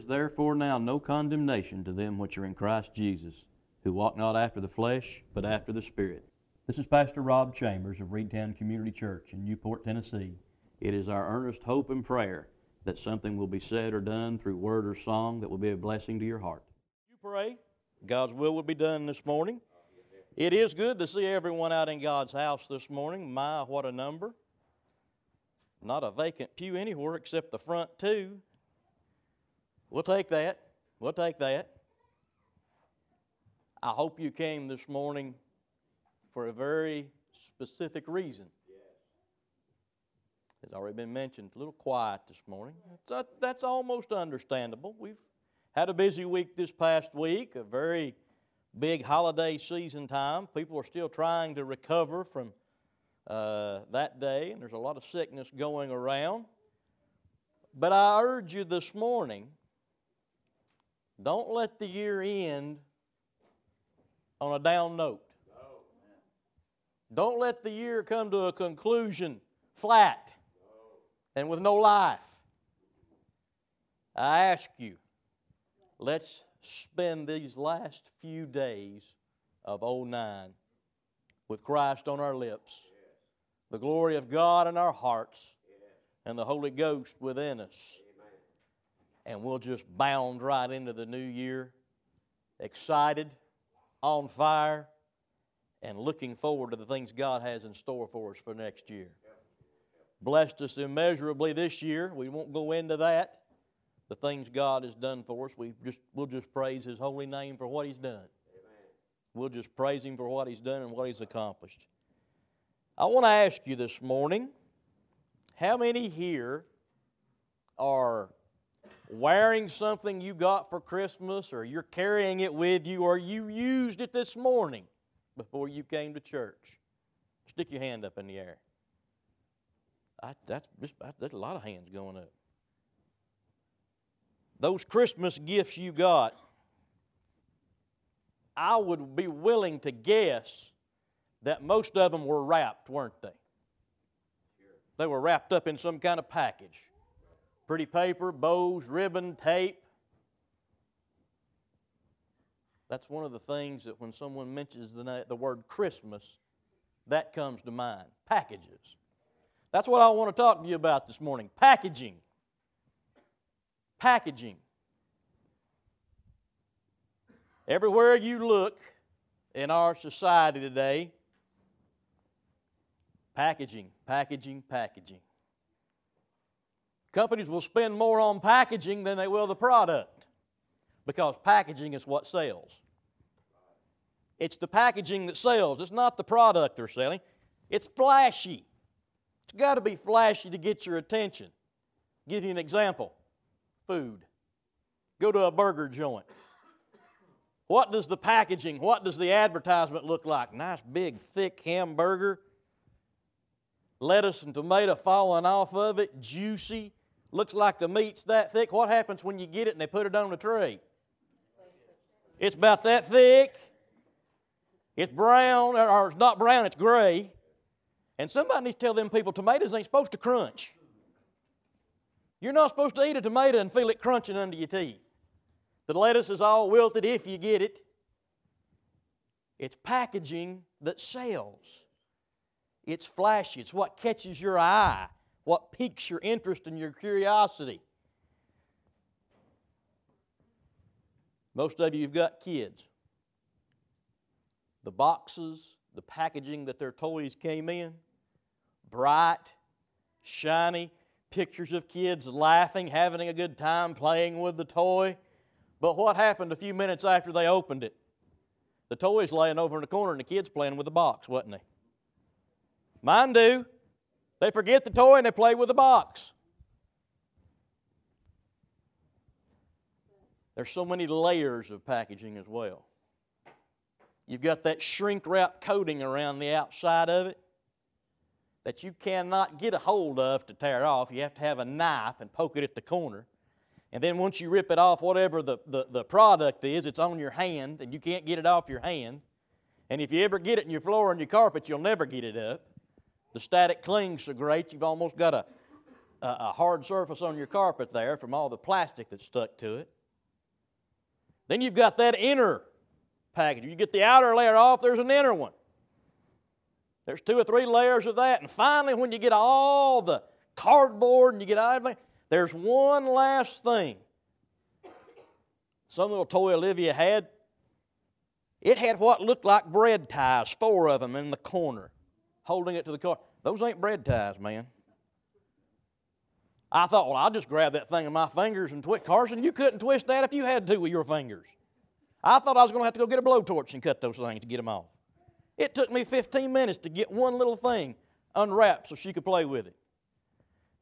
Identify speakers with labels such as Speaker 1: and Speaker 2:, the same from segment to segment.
Speaker 1: is therefore now no condemnation to them which are in Christ Jesus, who walk not after the flesh, but after the Spirit. This is Pastor Rob Chambers of Reidtown Community Church in Newport, Tennessee. It is our earnest hope and prayer that something will be said or done through word or song that will be a blessing to your heart.
Speaker 2: You pray. God's will will be done this morning. It is good to see everyone out in God's house this morning. My, what a number. Not a vacant pew anywhere except the front two. We'll take that. We'll take that. I hope you came this morning for a very specific reason. It's already been mentioned, a little quiet this morning. That's, that's almost understandable. We've had a busy week this past week, a very big holiday season time. People are still trying to recover from uh, that day, and there's a lot of sickness going around. But I urge you this morning don't let the year end on a down note. Don't let the year come to a conclusion flat and with no life. I ask you, let's spend these last few days of 09 with Christ on our lips, the glory of God in our hearts, and the Holy Ghost within us. And we'll just bound right into the new year, excited, on fire, and looking forward to the things God has in store for us for next year. Blessed us immeasurably this year. We won't go into that the things God has done for us. We just, we'll just praise His holy name for what He's done. We'll just praise Him for what He's done and what He's accomplished. I want to ask you this morning how many here are wearing something you got for Christmas, or you're carrying it with you, or you used it this morning before you came to church? Stick your hand up in the air. I, that's, just, that's a lot of hands going up those Christmas gifts you got, I would be willing to guess that most of them were wrapped, weren't they? They were wrapped up in some kind of package. Pretty paper, bows, ribbon, tape. That's one of the things that when someone mentions the, the word Christmas, that comes to mind. Packages. That's what I want to talk to you about this morning packaging packaging. Everywhere you look in our society today, packaging, packaging, packaging. Companies will spend more on packaging than they will the product because packaging is what sells. It's the packaging that sells, it's not the product they're selling. It's flashy. It's got to be flashy to get your attention. I'll give you an example food. Go to a burger joint. What does the packaging, what does the advertisement look like? Nice big thick hamburger, lettuce and tomato falling off of it, juicy, looks like the meat's that thick. What happens when you get it and they put it on the tray? It's about that thick. It's brown, or it's not brown, it's gray. And somebody needs to tell them people tomatoes ain't supposed to crunch. You're not supposed to eat a tomato and feel it crunching under your teeth. The lettuce is all wilted if you get it. It's packaging that sells. It's flashy. It's what catches your eye, what piques your interest and your curiosity. Most of you have got kids. The boxes, the packaging that their toys came in, bright, shiny, pictures of kids laughing, having a good time, playing with the toy. But what happened a few minutes after they opened it? The toy's laying over in the corner and the kid's playing with the box, wasn't they? Mine do. They forget the toy and they play with the box. There's so many layers of packaging as well. You've got that shrink wrap coating around the outside of it that you cannot get a hold of to tear it off. You have to have a knife and poke it at the corner. And then once you rip it off, whatever the, the, the product is, it's on your hand and you can't get it off your hand. And if you ever get it in your floor and your carpet, you'll never get it up. The static clings so great, you've almost got a, a hard surface on your carpet there from all the plastic that's stuck to it. Then you've got that inner package. You get the outer layer off, there's an inner one. There's two or three layers of that. And finally, when you get all the cardboard and you get everything, there's one last thing. Some little toy Olivia had, it had what looked like bread ties, four of them in the corner, holding it to the car. Those ain't bread ties, man. I thought, well, I'll just grab that thing in my fingers and twist. Carson, you couldn't twist that if you had to with your fingers. I thought I was going to have to go get a blowtorch and cut those things to get them off. It took me 15 minutes to get one little thing unwrapped so she could play with it.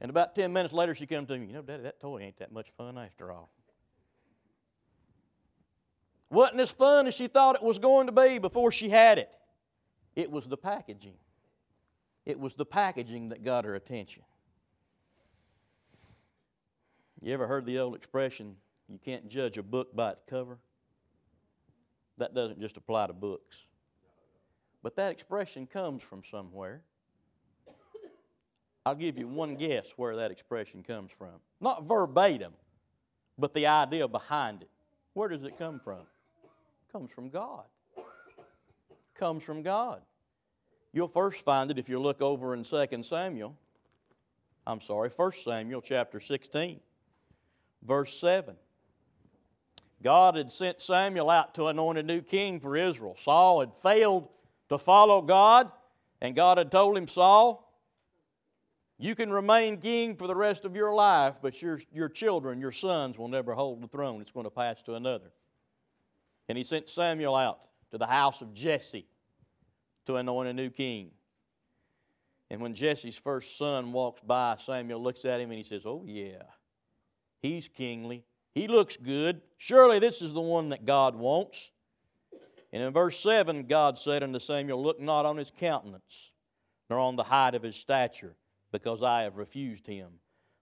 Speaker 2: And about 10 minutes later, she came to me, You know, Daddy, that toy ain't that much fun after all. Wasn't as fun as she thought it was going to be before she had it. It was the packaging. It was the packaging that got her attention. You ever heard the old expression, you can't judge a book by its cover? That doesn't just apply to books. But that expression comes from somewhere. I'll give you one guess where that expression comes from. Not verbatim, but the idea behind it. Where does it come from? It comes from God. It comes from God. You'll first find it if you look over in 2 Samuel. I'm sorry, 1 Samuel chapter 16, verse 7. God had sent Samuel out to anoint a new king for Israel. Saul had failed to follow God, and God had told him, Saul, you can remain king for the rest of your life, but your, your children, your sons, will never hold the throne. It's going to pass to another. And he sent Samuel out to the house of Jesse to anoint a new king. And when Jesse's first son walks by, Samuel looks at him and he says, Oh, yeah, he's kingly. He looks good. Surely this is the one that God wants. And in verse 7, God said unto Samuel, Look not on his countenance, nor on the height of his stature, because I have refused him.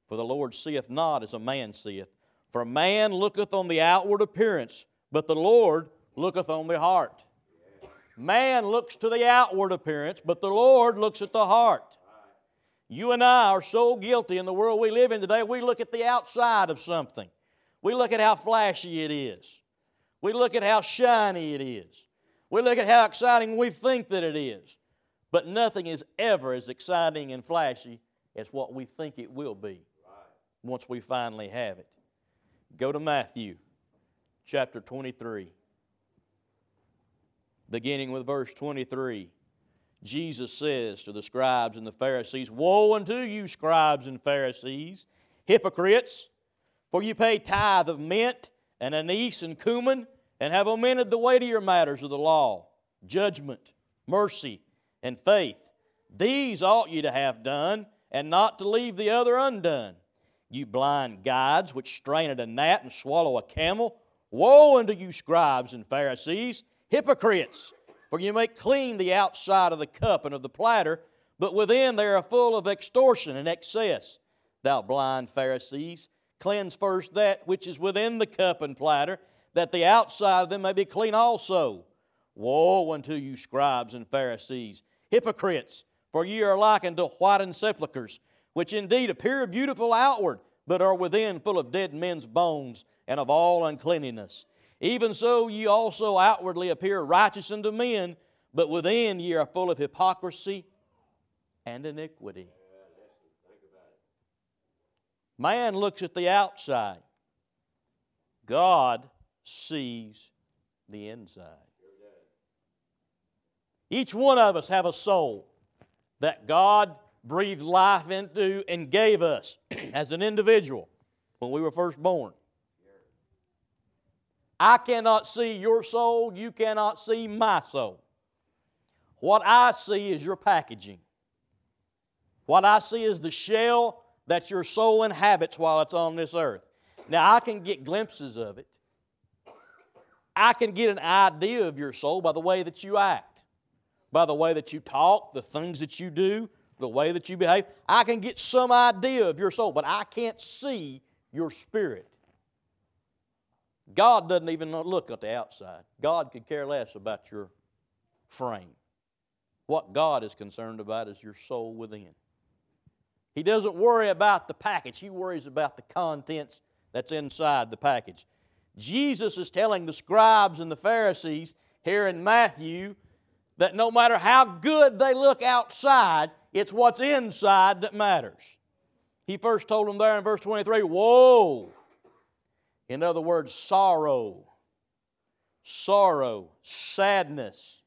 Speaker 2: For the Lord seeth not as a man seeth. For man looketh on the outward appearance, but the Lord looketh on the heart. Man looks to the outward appearance, but the Lord looks at the heart. You and I are so guilty in the world we live in today, we look at the outside of something. We look at how flashy it is. We look at how shiny it is. We look at how exciting we think that it is. But nothing is ever as exciting and flashy as what we think it will be once we finally have it. Go to Matthew chapter 23. Beginning with verse 23, Jesus says to the scribes and the Pharisees, Woe unto you, scribes and Pharisees, hypocrites! For you pay tithe of mint and anise and cumin, and have omitted the weightier matters of the law judgment, mercy, and faith. These ought you to have done, and not to leave the other undone. You blind guides, which strain at a gnat and swallow a camel, woe unto you, scribes and Pharisees, hypocrites! For you make clean the outside of the cup and of the platter, but within they are full of extortion and excess. Thou blind Pharisees, Cleanse first that which is within the cup and platter, that the outside of them may be clean also. Woe unto you, scribes and Pharisees, hypocrites! For ye are like unto whitened sepulchres, which indeed appear beautiful outward, but are within full of dead men's bones and of all uncleanness. Even so, ye also outwardly appear righteous unto men, but within ye are full of hypocrisy and iniquity. Man looks at the outside, God sees the inside. Each one of us have a soul that God breathed life into and gave us as an individual when we were first born. I cannot see your soul, you cannot see my soul. What I see is your packaging. What I see is the shell that your soul inhabits while it's on this earth. Now, I can get glimpses of it. I can get an idea of your soul by the way that you act, by the way that you talk, the things that you do, the way that you behave. I can get some idea of your soul, but I can't see your spirit. God doesn't even look at the outside. God could care less about your frame. What God is concerned about is your soul within. He doesn't worry about the package, he worries about the contents that's inside the package. Jesus is telling the scribes and the Pharisees here in Matthew that no matter how good they look outside, it's what's inside that matters. He first told them there in verse 23 Woe! In other words, sorrow, sorrow, sadness,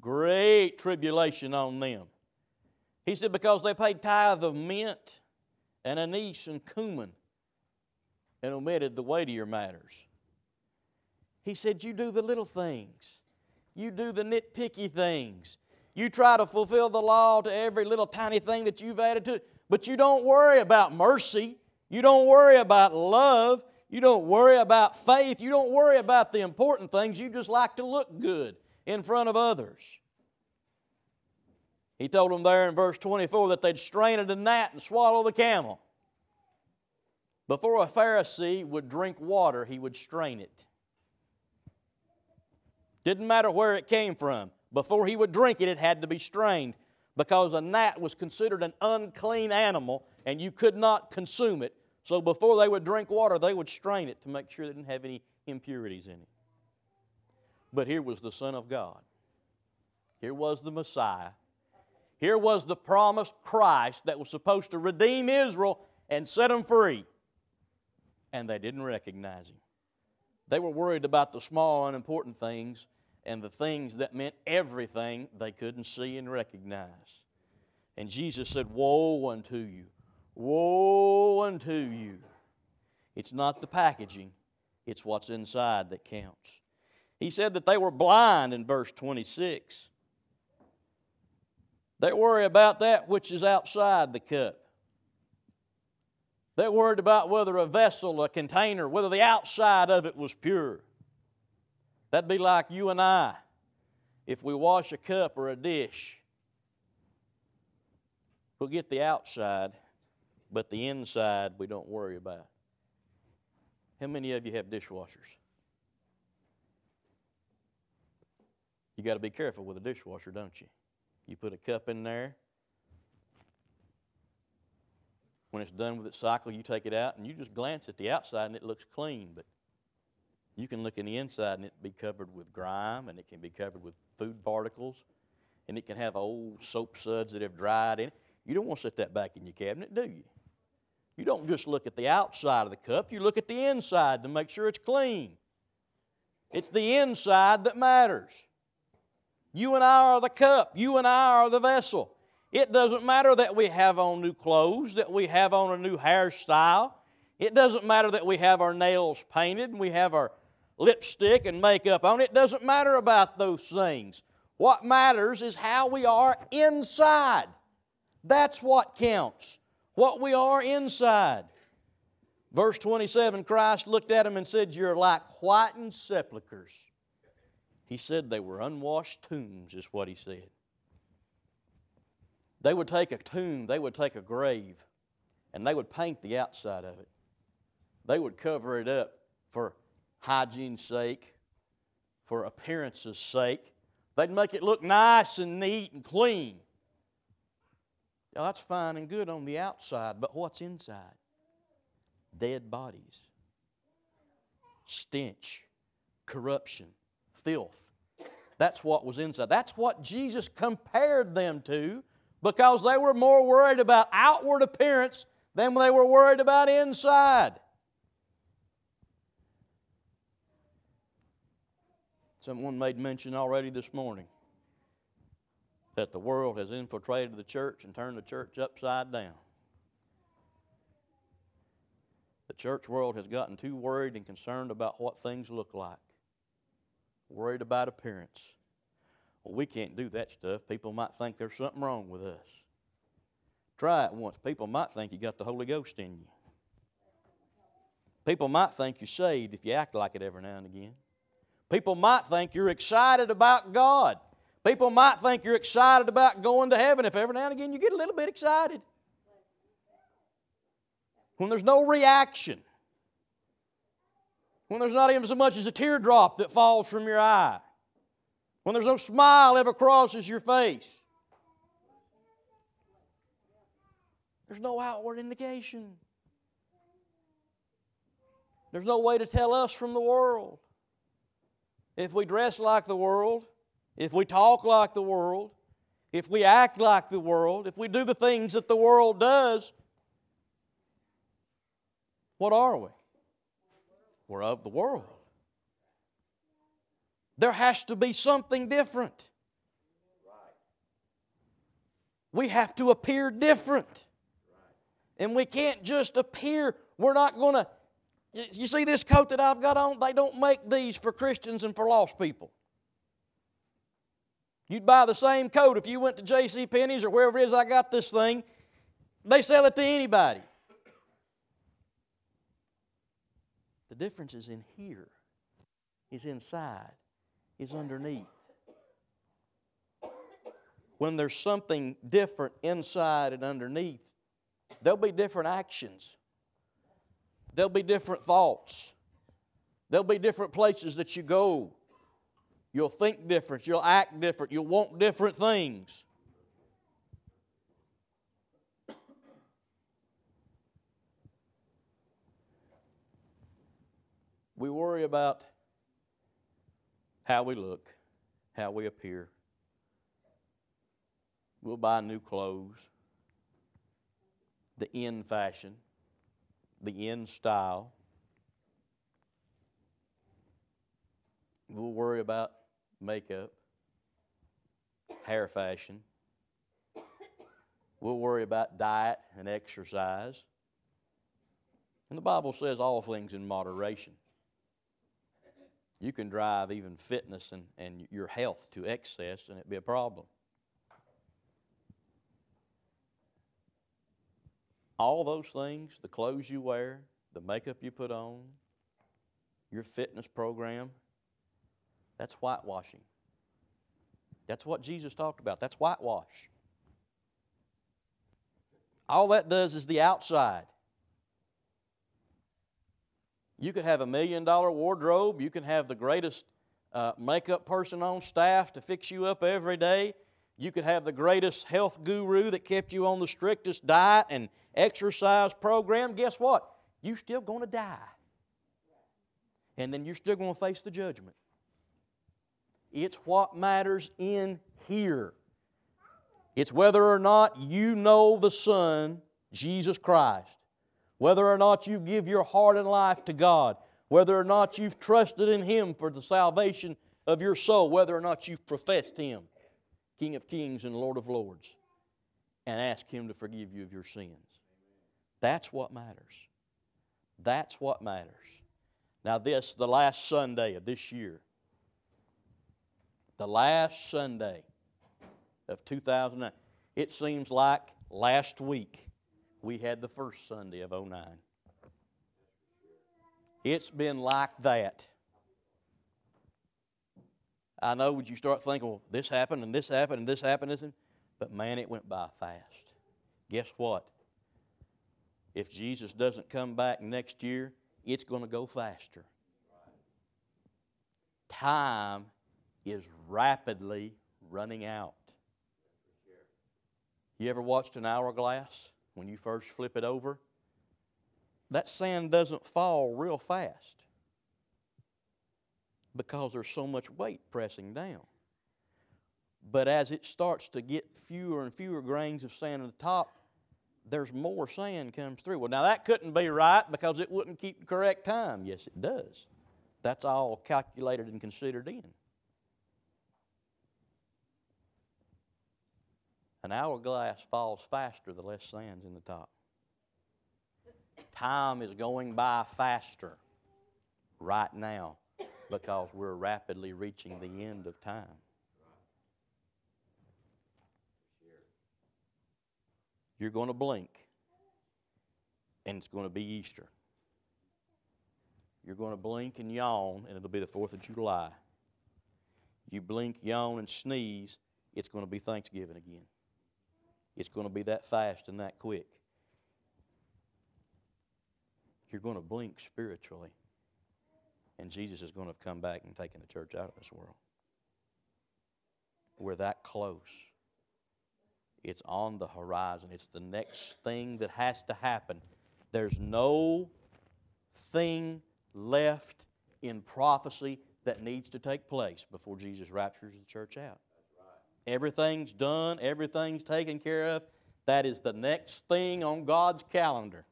Speaker 2: great tribulation on them. He said, Because they paid tithe of mint and anise and cumin and omitted the weightier matters. He said, You do the little things, you do the nitpicky things. You try to fulfill the law to every little tiny thing that you've added to it, but you don't worry about mercy. You don't worry about love. You don't worry about faith. You don't worry about the important things. You just like to look good in front of others. He told them there in verse 24 that they'd strain at a gnat and swallow the camel. Before a Pharisee would drink water, he would strain it. Didn't matter where it came from. Before he would drink it, it had to be strained because a gnat was considered an unclean animal and you could not consume it. So before they would drink water, they would strain it to make sure they didn't have any impurities in it. But here was the Son of God. Here was the Messiah. Here was the promised Christ that was supposed to redeem Israel and set them free and they didn't recognize him. They were worried about the small, unimportant things and the things that meant everything they couldn't see and recognize. And Jesus said, Woe unto you! Woe unto you! It's not the packaging, it's what's inside that counts. He said that they were blind in verse 26. They worry about that which is outside the cup. They're worried about whether a vessel, a container, whether the outside of it was pure. That'd be like you and I if we wash a cup or a dish. We'll get the outside, but the inside we don't worry about. How many of you have dishwashers? You got to be careful with a dishwasher, don't you? You put a cup in there, when it's done with its cycle, you take it out and you just glance at the outside and it looks clean, but you can look in the inside and it be covered with grime and it can be covered with food particles and it can have old soap suds that have dried in it. You don't want to set that back in your cabinet, do you? You don't just look at the outside of the cup, you look at the inside to make sure it's clean. It's the inside that matters. You and I are the cup, you and I are the vessel. It doesn't matter that we have on new clothes, that we have on a new hairstyle. It doesn't matter that we have our nails painted and we have our lipstick and makeup on. It doesn't matter about those things. What matters is how we are inside. That's what counts. What we are inside. Verse 27 Christ looked at them and said, You're like whitened sepulchres. He said they were unwashed tombs, is what he said. They would take a tomb, they would take a grave, and they would paint the outside of it. They would cover it up for hygiene's sake, for appearance's sake. They'd make it look nice and neat and clean. Now, that's fine and good on the outside, but what's inside? Dead bodies, stench, corruption, filth. That's what was inside. That's what Jesus compared them to because they were more worried about outward appearance than they were worried about inside. Someone made mention already this morning that the world has infiltrated the church and turned the church upside down. The church world has gotten too worried and concerned about what things look like, worried about appearance. Well, we can't do that stuff. People might think there's something wrong with us. Try it once. People might think you got the Holy Ghost in you. People might think you're saved if you act like it every now and again. People might think you're excited about God. People might think you're excited about going to heaven if every now and again you get a little bit excited. When there's no reaction, when there's not even so much as a teardrop that falls from your eye, when there's no smile ever crosses your face. There's no outward indication. There's no way to tell us from the world. If we dress like the world, if we talk like the world, if we act like the world, if we do the things that the world does, what are we? We're of the world. There has to be something different. We have to appear different. And we can't just appear. We're not going to. You see this coat that I've got on? They don't make these for Christians and for lost people. You'd buy the same coat if you went to J.C. Penney's or wherever it is I got this thing. They sell it to anybody. The difference is in here, is inside, is underneath. When there's something different inside and underneath, there'll be different actions. There'll be different thoughts. There'll be different places that you go. You'll think different. You'll act different. You'll want different things. We worry about how we look, how we appear. We'll buy new clothes, the in fashion, the in style. We'll worry about makeup, hair fashion. We'll worry about diet and exercise. And the Bible says all things in moderation. You can drive even fitness and, and your health to excess and it'd be a problem. All those things, the clothes you wear, the makeup you put on, your fitness program, that's whitewashing. That's what Jesus talked about. That's whitewash. All that does is the outside. You could have a million dollar wardrobe. You can have the greatest uh, makeup person on staff to fix you up every day. You could have the greatest health guru that kept you on the strictest diet and exercise program. Guess what? You're still going to die. And then you're still going to face the judgment. It's what matters in here. It's whether or not you know the Son, Jesus Christ whether or not you give your heart and life to God, whether or not you've trusted in Him for the salvation of your soul, whether or not you've professed Him, King of Kings and Lord of Lords, and ask Him to forgive you of your sins. That's what matters. That's what matters. Now, this, the last Sunday of this year, the last Sunday of 2009, it seems like last week we had the first Sunday of 09. It's been like that. I know when you start thinking, well, this happened and this happened and this happened, isn't but man, it went by fast. Guess what? If Jesus doesn't come back next year, it's going to go faster. Time is rapidly running out. You ever watched an hourglass? when you first flip it over, that sand doesn't fall real fast because there's so much weight pressing down. But as it starts to get fewer and fewer grains of sand at the top, there's more sand comes through. Well, now that couldn't be right because it wouldn't keep the correct time. Yes, it does. That's all calculated and considered in. An hourglass falls faster the less sand's in the top. Time is going by faster right now because we're rapidly reaching the end of time. You're going to blink, and it's going to be Easter. You're going to blink and yawn, and it'll be the 4th of July. You blink, yawn, and sneeze, it's going to be Thanksgiving again. It's going to be that fast and that quick. You're going to blink spiritually, and Jesus is going to have come back and taken the church out of this world. We're that close. It's on the horizon. It's the next thing that has to happen. There's no thing left in prophecy that needs to take place before Jesus raptures the church out. Everything's done, everything's taken care of. That is the next thing on God's calendar.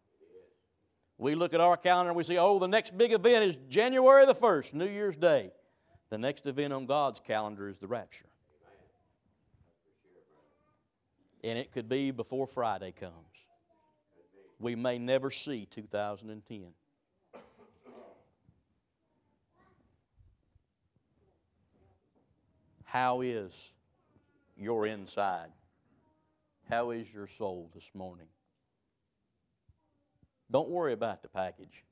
Speaker 2: We look at our calendar and we say, oh, the next big event is January the 1st, New Year's Day. The next event on God's calendar is the rapture. And it could be before Friday comes. We may never see 2010. How is your inside? How is your soul this morning? Don't worry about the package.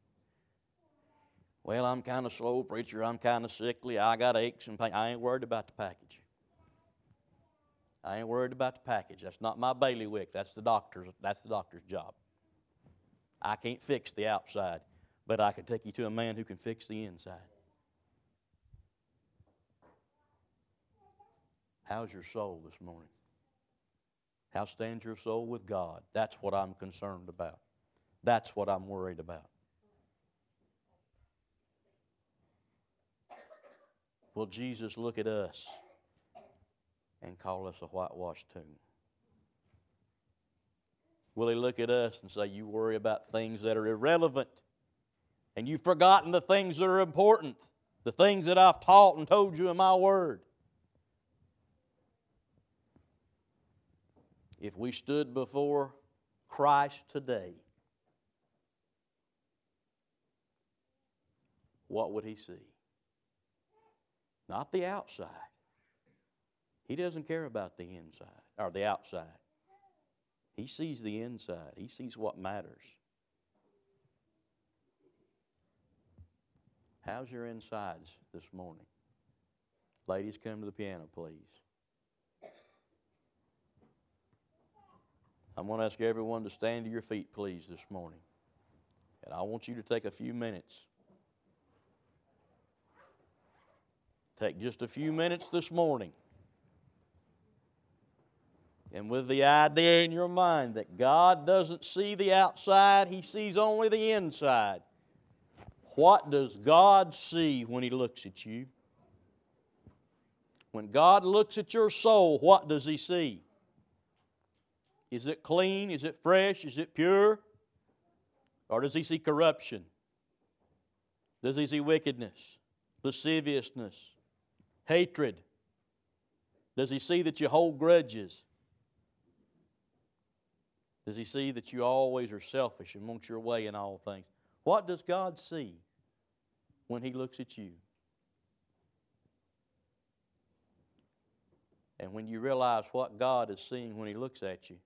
Speaker 2: Well, I'm kind of slow, preacher. I'm kind of sickly. I got aches and pain. I ain't worried about the package. I ain't worried about the package. That's not my bailiwick. That's the doctor's. That's the doctor's job. I can't fix the outside, but I can take you to a man who can fix the inside. How's your soul this morning? How stands your soul with God? That's what I'm concerned about. That's what I'm worried about. Will Jesus look at us and call us a whitewashed tomb? Will he look at us and say, You worry about things that are irrelevant and you've forgotten the things that are important, the things that I've taught and told you in my word? If we stood before Christ today, what would he see? Not the outside. He doesn't care about the inside or the outside. He sees the inside, he sees what matters. How's your insides this morning? Ladies, come to the piano, please. I'm going to ask everyone to stand to your feet, please, this morning. And I want you to take a few minutes Take just a few minutes this morning. And with the idea in your mind that God doesn't see the outside, He sees only the inside. What does God see when He looks at you? When God looks at your soul, what does He see? Is it clean? Is it fresh? Is it pure? Or does He see corruption? Does He see wickedness, lasciviousness, hatred? Does he see that you hold grudges? Does he see that you always are selfish and want your way in all things? What does God see when he looks at you? And when you realize what God is seeing when he looks at you,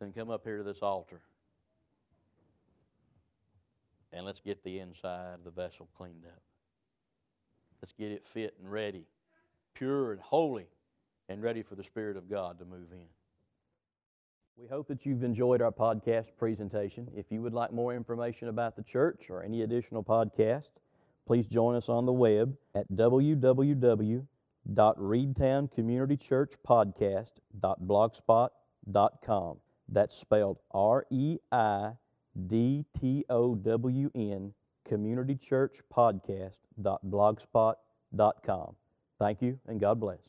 Speaker 2: then come up here to this altar and let's get the inside of the vessel cleaned up. Let's get it fit and ready, pure and holy, and ready for the Spirit of God to move in. We hope that you've enjoyed our podcast presentation. If you would like more information about the church or any additional podcast, please join us on the web at www.reidtowncommunitychurchpodcast.blogspot.com. That's spelled R E I D T O W N communitychurchpodcast.blogspot.com. Thank you and God bless.